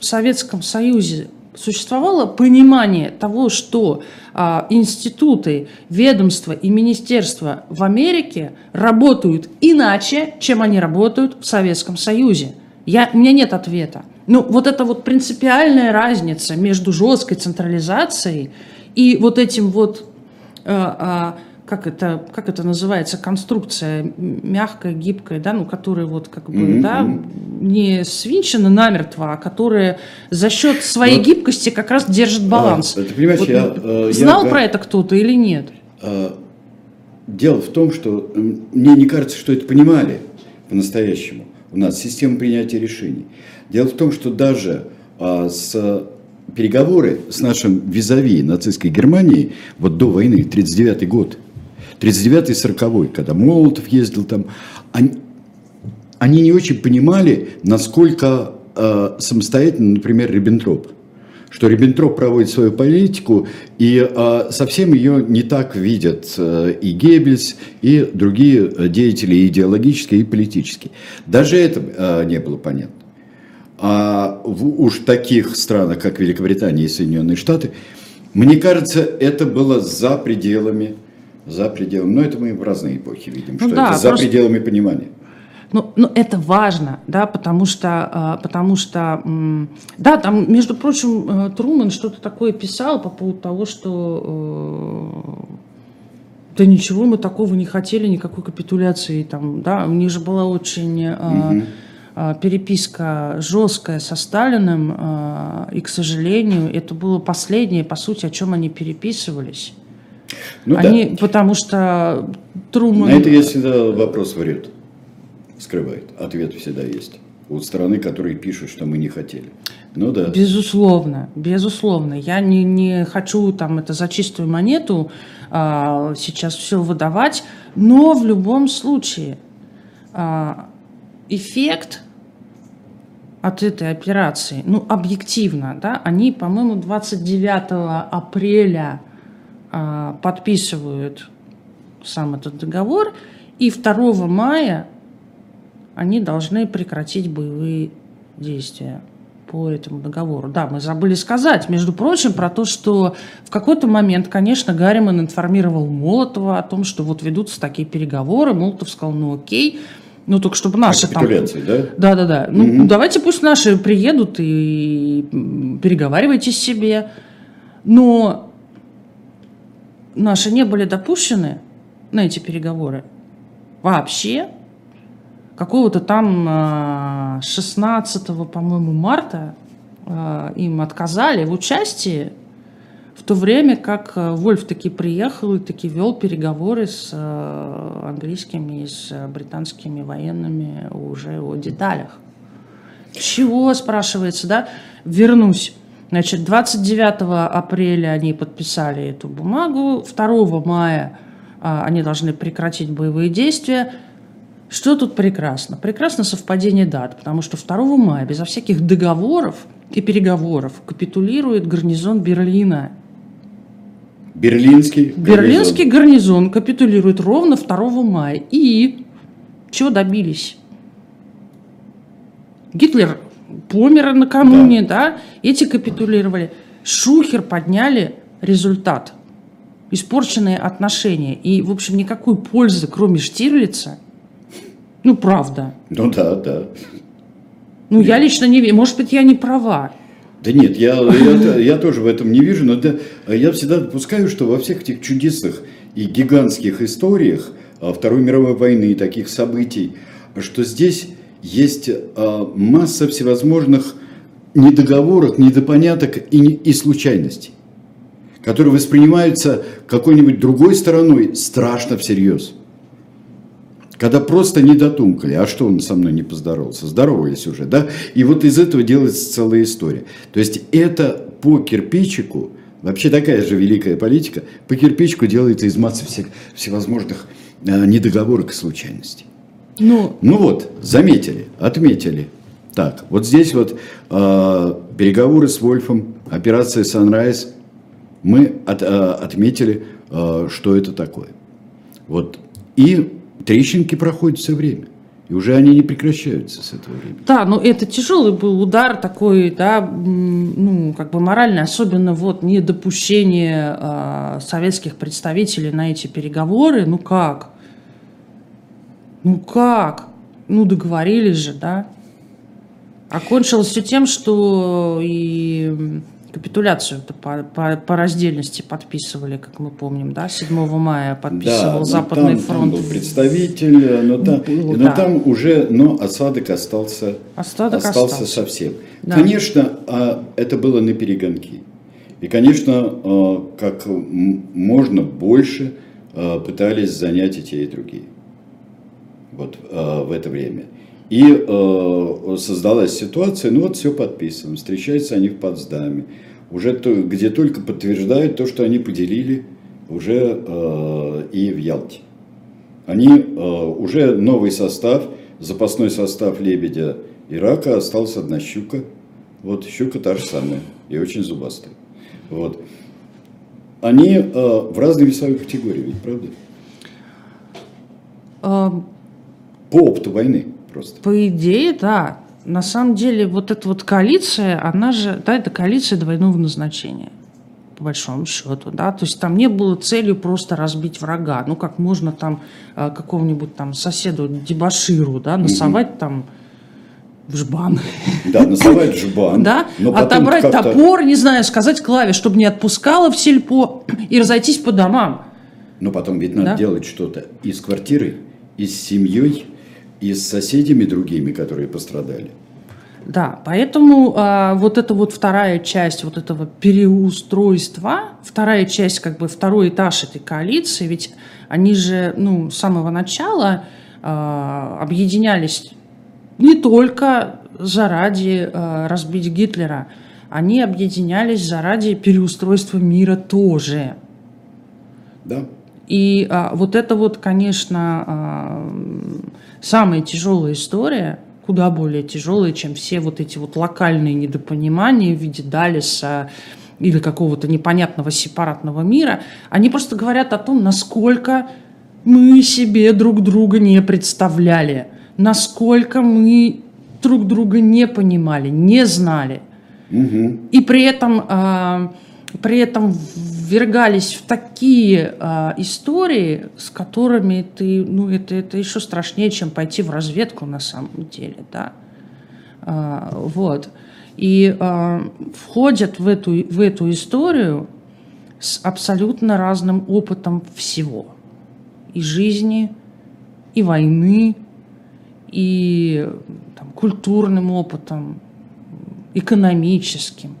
в Советском Союзе существовало понимание того, что а, институты, ведомства и министерства в Америке работают иначе, чем они работают в Советском Союзе? Я, у меня нет ответа. Ну, вот эта вот принципиальная разница между жесткой централизацией и вот этим вот как это, как это называется, конструкция мягкая, гибкая, да, ну, которая вот как бы, mm-hmm. да, не свинчена намертво, а которая за счет своей Но... Ну, гибкости как раз держит а, баланс. А, ты понимаешь, вот, я, э, знал я... про это кто-то или нет? А, дело в том, что мне не кажется, что это понимали по-настоящему. У нас система принятия решений. Дело в том, что даже а, с переговоры с нашим визави нацистской Германии вот до войны, 39 год, 39-й, 40 когда Молотов ездил там, они, они не очень понимали, насколько э, самостоятельно, например, Риббентроп. Что Риббентроп проводит свою политику, и э, совсем ее не так видят э, и Геббельс, и другие деятели идеологические, и политические. Даже это э, не было понятно. А в уж таких странах, как Великобритания и Соединенные Штаты, мне кажется, это было за пределами, за пределами, но это мы в разные эпохи видим, ну, что да, это за просто... пределами понимания. Ну, ну, это важно, да, потому что, а, потому что, да, там, между прочим, э, Труман что-то такое писал по поводу того, что э, да ничего мы такого не хотели, никакой капитуляции там, да, у них же была очень угу переписка жесткая со Сталиным, а, и, к сожалению, это было последнее, по сути, о чем они переписывались. Ну, они, да. Потому что Труман... На это есть всегда вопрос врет, скрывает. Ответ всегда есть. У стороны, которые пишут, что мы не хотели. Ну да. Безусловно, безусловно. Я не, не хочу там это за чистую монету а, сейчас все выдавать, но в любом случае а, эффект от этой операции, ну, объективно, да, они, по-моему, 29 апреля а, подписывают сам этот договор, и 2 мая они должны прекратить боевые действия по этому договору. Да, мы забыли сказать, между прочим, про то, что в какой-то момент, конечно, Гарриман информировал Молотова о том, что вот ведутся такие переговоры. Молотов сказал, ну окей, ну, только чтобы наши там... да? Да, да, да. Ну, угу. давайте пусть наши приедут и переговаривайтесь себе. Но наши не были допущены на эти переговоры вообще. Какого-то там 16, а, по-моему, марта а, им отказали в участии то время как э, Вольф таки приехал и таки вел переговоры с э, английскими и с британскими военными уже о деталях. Чего, спрашивается, да? Вернусь. Значит, 29 апреля они подписали эту бумагу, 2 мая а, они должны прекратить боевые действия. Что тут прекрасно? Прекрасно совпадение дат, потому что 2 мая безо всяких договоров и переговоров капитулирует гарнизон Берлина – Берлинский гарнизон. Берлинский гарнизон капитулирует ровно 2 мая. И чего добились? Гитлер помер накануне, да. да? Эти капитулировали. Шухер подняли результат. Испорченные отношения. И, в общем, никакой пользы, кроме Штирлица, ну, правда. Ну да, да. Ну, я лично не верю. Может быть, я не права. Да нет, я, я, я тоже в этом не вижу, но да, я всегда допускаю, что во всех этих чудесных и гигантских историях а, Второй мировой войны и таких событий, что здесь есть а, масса всевозможных недоговорок, недопоняток и, и случайностей, которые воспринимаются какой-нибудь другой стороной страшно всерьез. Когда просто не дотумкали, а что он со мной не поздоровался? Здоровались уже, да? И вот из этого делается целая история. То есть это по кирпичику, вообще такая же великая политика, по кирпичику делается из массы всех, всевозможных э, недоговорок и случайностей. Ну, ну вот, заметили, отметили. Так, вот здесь вот э, переговоры с Вольфом, операция Sunrise, мы от, э, отметили, э, что это такое. Вот. И трещинки проходят все время. И уже они не прекращаются с этого времени. Да, но это тяжелый был удар такой, да, ну, как бы моральный, особенно вот недопущение э, советских представителей на эти переговоры. Ну как? Ну как? Ну договорились же, да? Окончилось все тем, что и капитуляцию по, по, по раздельности подписывали, как мы помним, да, 7 мая подписывал да, Западный там, фронт. Там был представитель, но там, Был, но да. там уже, но осадок остался, осадок остался, остался совсем. Да. Конечно, а, это было на перегонки. И, конечно, а, как можно больше а, пытались занять и те, и другие вот в это время. И э, создалась ситуация, ну вот все подписано, встречаются они в Потсдаме, уже то, где только подтверждают то, что они поделили уже э, и в Ялте. Они э, уже новый состав, запасной состав лебедя и рака осталась одна щука. Вот щука та же самая и очень зубастая. Вот. Они э, в разные весовые категории, ведь правда? Um... По опыту войны просто. По идее, да. На самом деле, вот эта вот коалиция, она же, да, это коалиция двойного назначения по большому счету, да, то есть там не было целью просто разбить врага, ну как можно там э, какому-нибудь там соседу дебаширу, да, насовать угу. там в жбан. Да, насовать жбан. Да, отобрать топор, не знаю, сказать клаве, чтобы не отпускала в сельпо и разойтись по домам. Но потом ведь надо да? делать что-то и с квартирой, и с семьей, и с соседями другими, которые пострадали. Да, поэтому а, вот эта вот вторая часть вот этого переустройства, вторая часть, как бы второй этаж этой коалиции, ведь они же, ну, с самого начала а, объединялись не только заради а, разбить Гитлера, они объединялись заради переустройства мира тоже. Да. И а, вот это вот, конечно, а, самая тяжелая история, куда более тяжелая, чем все вот эти вот локальные недопонимания в виде Далиса или какого-то непонятного сепаратного мира. Они просто говорят о том, насколько мы себе друг друга не представляли, насколько мы друг друга не понимали, не знали. Угу. И при этом, э, при этом ввергались в такие э, истории, с которыми ты, ну, это, это еще страшнее, чем пойти в разведку на самом деле, да. Э, вот. И э, входят в эту, в эту историю с абсолютно разным опытом всего. И жизни, и войны, и там, культурным опытом, экономическим.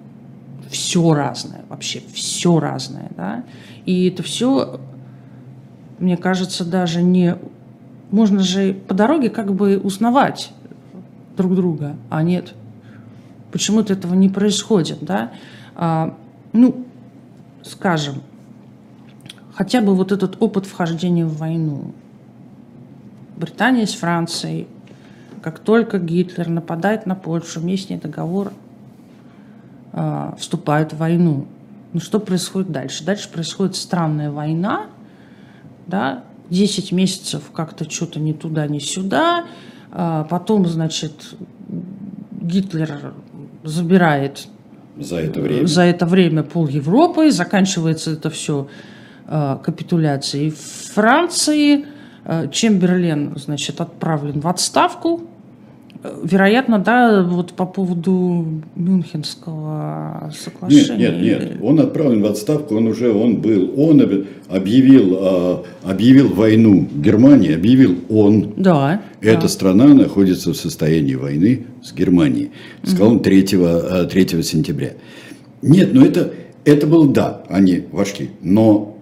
Все разное, вообще все разное. Да? И это все, мне кажется, даже не... Можно же по дороге как бы узнавать друг друга, а нет. Почему-то этого не происходит, да? А, ну, скажем, хотя бы вот этот опыт вхождения в войну. Британия с Францией, как только Гитлер нападает на Польшу, Местный договор вступают в войну. Ну что происходит дальше? Дальше происходит странная война, да, 10 месяцев как-то что-то ни туда, ни сюда, э, потом, значит, Гитлер забирает за это время, за это время пол Европы, заканчивается это все э, капитуляцией Франции, Чемберлен, значит, отправлен в отставку, Вероятно, да, вот по поводу Мюнхенского соглашения. Нет, нет, нет. Он отправлен в отставку, он уже, он был, он объявил, а, объявил войну Германии, объявил он. Да. Эта да. страна находится в состоянии войны с Германией. Сказал он 3, 3 а, сентября. Нет, ну это, это был да, они вошли. Но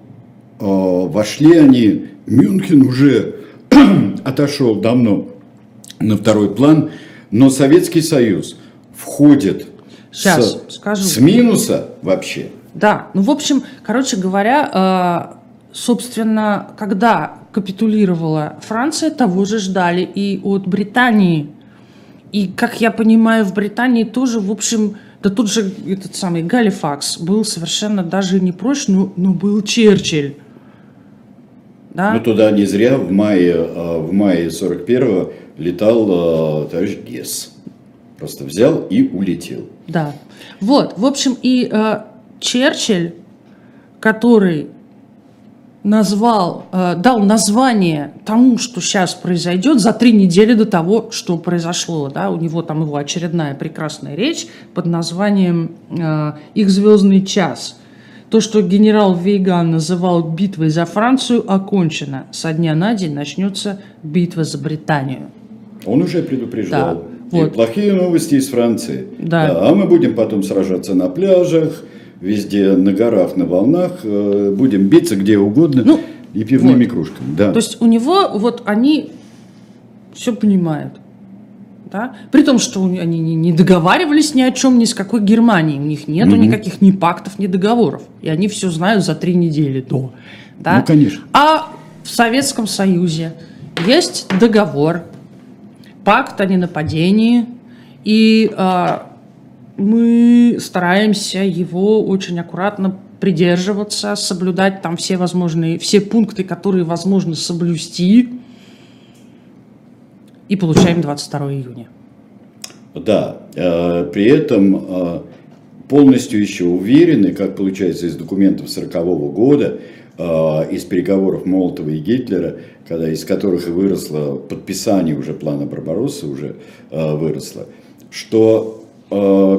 э, вошли они, Мюнхен уже отошел давно на второй план, но Советский Союз входит Сейчас, с, скажу. с минуса вообще. Да, ну в общем, короче говоря, э, собственно, когда капитулировала Франция, того же ждали и от Британии. И, как я понимаю, в Британии тоже, в общем, да тут же этот самый Галифакс был совершенно даже не прочь, но, но был Черчилль. Да? Ну туда не зря в мае, э, в мае 41-го летал э, товарищ Гесс. Просто взял и улетел. Да. Вот, в общем, и э, Черчилль, который назвал, э, дал название тому, что сейчас произойдет за три недели до того, что произошло. Да? У него там его очередная прекрасная речь под названием э, «Их звездный час». То, что генерал Вейган называл битвой за Францию, окончено. Со дня на день начнется битва за Британию. Он уже предупреждал. Да, вот. И плохие новости из Франции. Да. да. А мы будем потом сражаться на пляжах, везде на горах, на волнах, э, будем биться где угодно ну, и пивными вот. кружками. Да. То есть у него вот они все понимают. Да? При том, что они не договаривались ни о чем, ни с какой Германией. У них нет угу. никаких ни пактов, ни договоров. И они все знают за три недели до. Да? Ну, конечно. А в Советском Союзе есть договор, пакт о ненападении, и э, мы стараемся его очень аккуратно придерживаться, соблюдать там все возможные, все пункты, которые возможно соблюсти, и получаем 22 июня. Да, э, при этом э, полностью еще уверены, как получается из документов 1940 года, из переговоров Молотова и Гитлера, когда, из которых и выросло подписание уже плана Барбаросса, уже э, выросло, что э,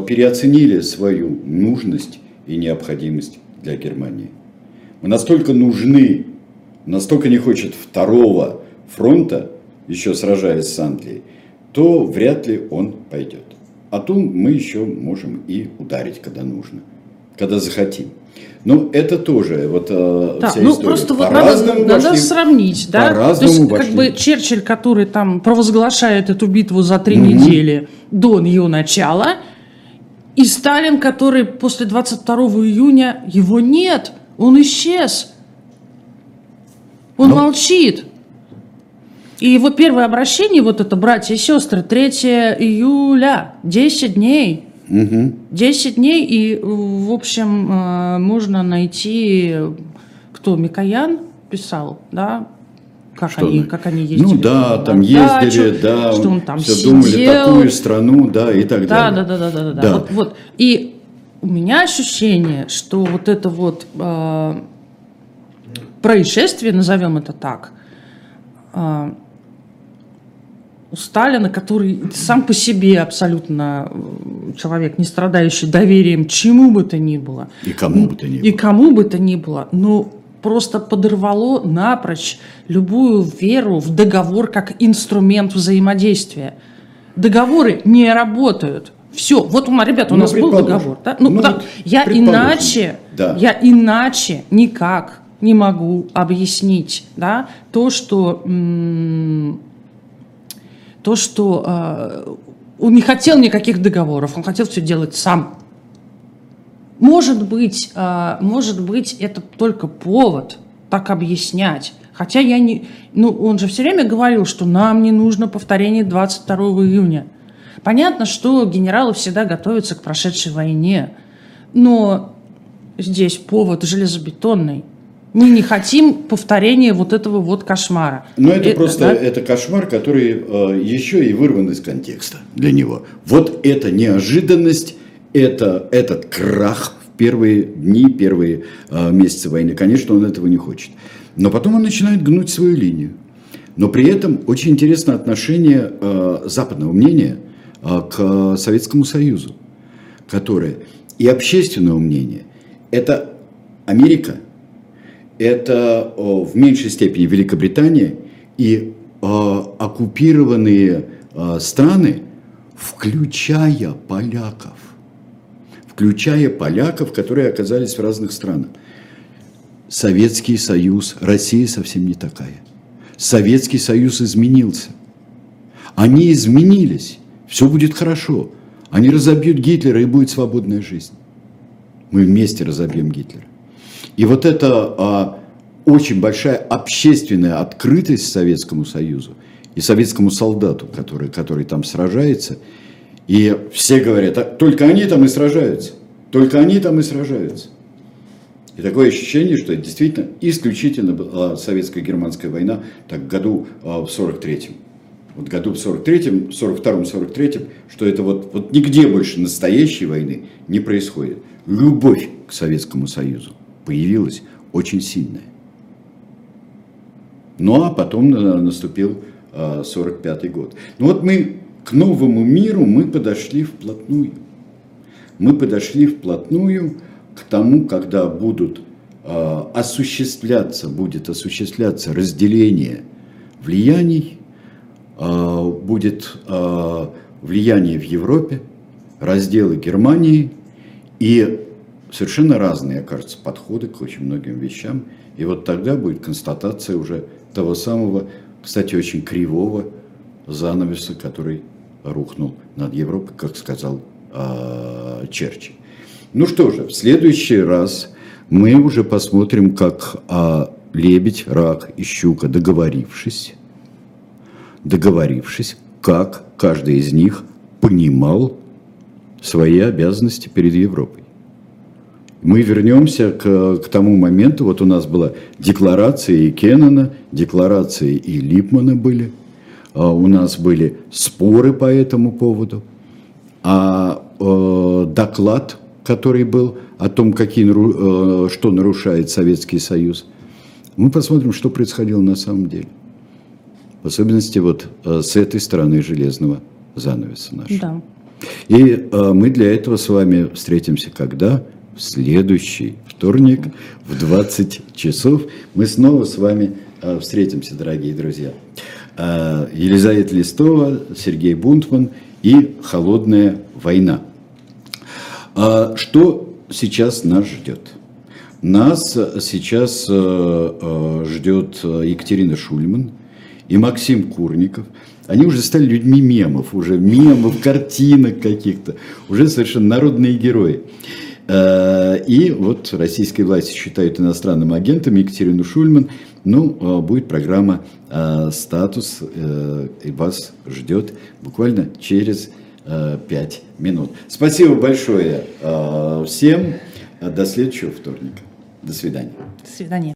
переоценили свою нужность и необходимость для Германии. Мы настолько нужны, настолько не хочет второго фронта, еще сражаясь с Англией, то вряд ли он пойдет. А то мы еще можем и ударить, когда нужно, когда захотим. Ну, это тоже вот э, да, вся ну, история. Просто вот надо, надо сравнить, да? То есть, как бы Черчилль, который там провозглашает эту битву за три mm-hmm. недели до ее начала, и Сталин, который после 22 июня, его нет, он исчез. Он Но... молчит. И его первое обращение, вот это братья и сестры, 3 июля, 10 дней. Угу. 10 дней, и, в общем, э, можно найти, кто, Микоян писал, да, как что они, как они ездили. Ну да, там ездили, дачу, да, что он там все сидел. думали такую страну, да, и так да, далее. Да, да, да, да, да. да. Вот, вот. И у меня ощущение, что вот это вот э, происшествие, назовем это так, э, у Сталина, который сам по себе абсолютно э, человек, не страдающий доверием чему бы то ни было. И кому бы то ни было. И кому бы то ни было. Но просто подорвало напрочь любую веру в договор как инструмент взаимодействия. Договоры не работают. Все, вот, ребята, у ну, нас был договор. Да? Ну, ну, да, я иначе, да. я иначе никак не могу объяснить да, то, что, то, что э, он не хотел никаких договоров, он хотел все делать сам. Может быть, а, может быть, это только повод так объяснять. Хотя я не... Ну, он же все время говорил, что нам не нужно повторение 22 июня. Понятно, что генералы всегда готовятся к прошедшей войне. Но здесь повод железобетонный. Мы не хотим повторения вот этого вот кошмара. Но это, это просто да? это кошмар, который э, еще и вырван из контекста для него. Вот эта неожиданность это, этот крах в первые дни, первые э, месяцы войны. Конечно, он этого не хочет. Но потом он начинает гнуть свою линию. Но при этом очень интересно отношение э, западного мнения э, к Советскому Союзу, которое и общественного мнения. Это Америка, это в меньшей степени Великобритания и оккупированные страны, включая поляков включая поляков, которые оказались в разных странах. Советский Союз, Россия совсем не такая. Советский Союз изменился. Они изменились. Все будет хорошо. Они разобьют Гитлера, и будет свободная жизнь. Мы вместе разобьем Гитлера. И вот эта а, очень большая общественная открытость Советскому Союзу и советскому солдату, который, который там сражается – и все говорят, «А только они там и сражаются. Только они там и сражаются. И такое ощущение, что это действительно исключительно была советско-германская война так, в году а, в 43-м. Вот году в 43-м, 42-м, 43-м, что это вот, вот нигде больше настоящей войны не происходит. Любовь к Советскому Союзу появилась очень сильная. Ну а потом наступил 45-й год. Ну вот мы к новому миру мы подошли вплотную. Мы подошли вплотную к тому, когда будут э, осуществляться, будет осуществляться разделение влияний, э, будет э, влияние в Европе, разделы Германии и совершенно разные, кажется, подходы к очень многим вещам. И вот тогда будет констатация уже того самого, кстати, очень кривого занавеса, который рухнул над Европой, как сказал э, Черчилль. Ну что же, в следующий раз мы уже посмотрим, как э, лебедь, рак и щука, договорившись, договорившись, как каждый из них понимал свои обязанности перед Европой. Мы вернемся к, к тому моменту, вот у нас была декларация и Кеннона, декларации и Липмана были – а, у нас были споры по этому поводу, а э, доклад, который был о том, какие, э, что нарушает Советский Союз, мы посмотрим, что происходило на самом деле. В особенности вот э, с этой стороны железного занавеса нашего. Да. И мы для этого с вами встретимся когда? В следующий вторник в 20 часов. Мы снова с вами встретимся, дорогие друзья. Э, Елизавета Листова, Сергей Бунтман и «Холодная война». А что сейчас нас ждет? Нас сейчас ждет Екатерина Шульман и Максим Курников. Они уже стали людьми мемов, уже мемов, картинок каких-то, уже совершенно народные герои. И вот российские власти считают иностранным агентом Екатерину Шульман. Ну, будет программа «Статус» и вас ждет буквально через 5 минут. Спасибо большое всем. До следующего вторника. До свидания. До свидания.